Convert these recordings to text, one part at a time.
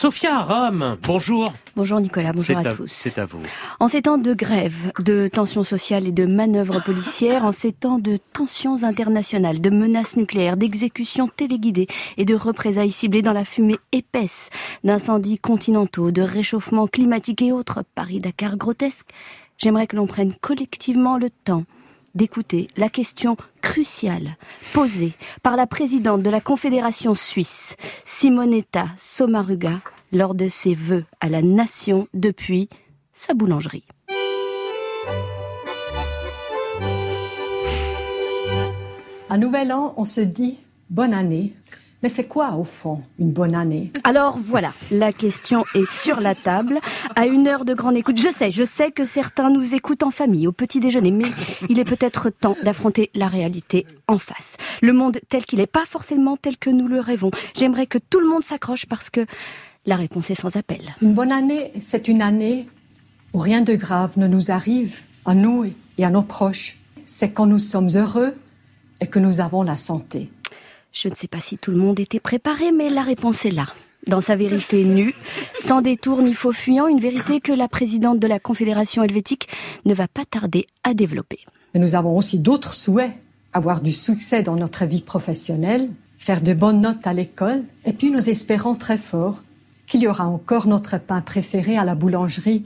Sophia Rome, bonjour. Bonjour Nicolas, bonjour à, à- tous. c'est à vous. En ces temps de grève, de tensions sociales et de manœuvres policières, en ces temps de tensions internationales, de menaces nucléaires, d'exécutions téléguidées et de représailles ciblées dans la fumée épaisse d'incendies continentaux, de réchauffement climatique et autres Paris-Dakar grotesques, j'aimerais que l'on prenne collectivement le temps d'écouter la question cruciale posée par la présidente de la Confédération suisse, Simonetta Sommaruga, lors de ses vœux à la nation depuis sa boulangerie. À Nouvel An, on se dit bonne année. Mais c'est quoi, au fond, une bonne année? Alors voilà, la question est sur la table, à une heure de grande écoute. Je sais, je sais que certains nous écoutent en famille, au petit déjeuner, mais il est peut-être temps d'affronter la réalité en face. Le monde tel qu'il est, pas forcément tel que nous le rêvons. J'aimerais que tout le monde s'accroche parce que la réponse est sans appel. Une bonne année, c'est une année où rien de grave ne nous arrive, à nous et à nos proches. C'est quand nous sommes heureux et que nous avons la santé. Je ne sais pas si tout le monde était préparé, mais la réponse est là. Dans sa vérité nue, sans détour ni faux fuyant, une vérité que la présidente de la Confédération helvétique ne va pas tarder à développer. Mais nous avons aussi d'autres souhaits. Avoir du succès dans notre vie professionnelle, faire de bonnes notes à l'école, et puis nous espérons très fort qu'il y aura encore notre pain préféré à la boulangerie,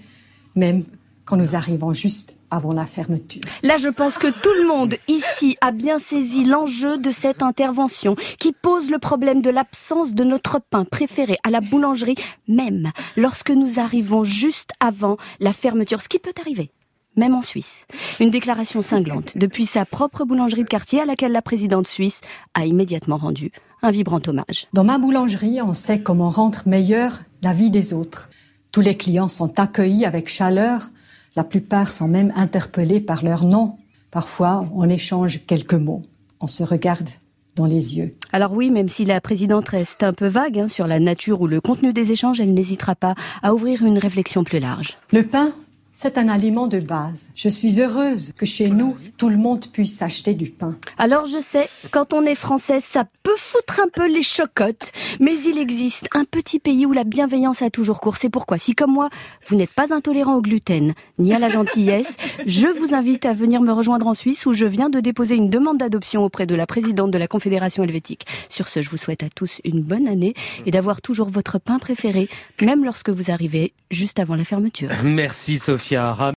même quand nous arrivons juste avant la fermeture. Là, je pense que tout le monde ici a bien saisi l'enjeu de cette intervention qui pose le problème de l'absence de notre pain préféré à la boulangerie, même lorsque nous arrivons juste avant la fermeture, ce qui peut arriver. Même en Suisse. Une déclaration cinglante depuis sa propre boulangerie de quartier à laquelle la présidente suisse a immédiatement rendu un vibrant hommage. Dans ma boulangerie, on sait comment rendre meilleure la vie des autres. Tous les clients sont accueillis avec chaleur. La plupart sont même interpellés par leur nom. Parfois, on échange quelques mots. On se regarde dans les yeux. Alors oui, même si la présidente reste un peu vague hein, sur la nature ou le contenu des échanges, elle n'hésitera pas à ouvrir une réflexion plus large. Le pain, c'est un aliment de base. Je suis heureuse que chez nous, tout le monde puisse acheter du pain. Alors je sais, quand on est français, ça peut foutre un peu les chocottes, mais il existe un petit pays où la bienveillance a toujours cours. C'est pourquoi, si comme moi, vous n'êtes pas intolérant au gluten ni à la gentillesse, je vous invite à venir me rejoindre en Suisse où je viens de déposer une demande d'adoption auprès de la présidente de la Confédération helvétique. Sur ce, je vous souhaite à tous une bonne année et d'avoir toujours votre pain préféré, même lorsque vous arrivez juste avant la fermeture. Merci Sophia Rome.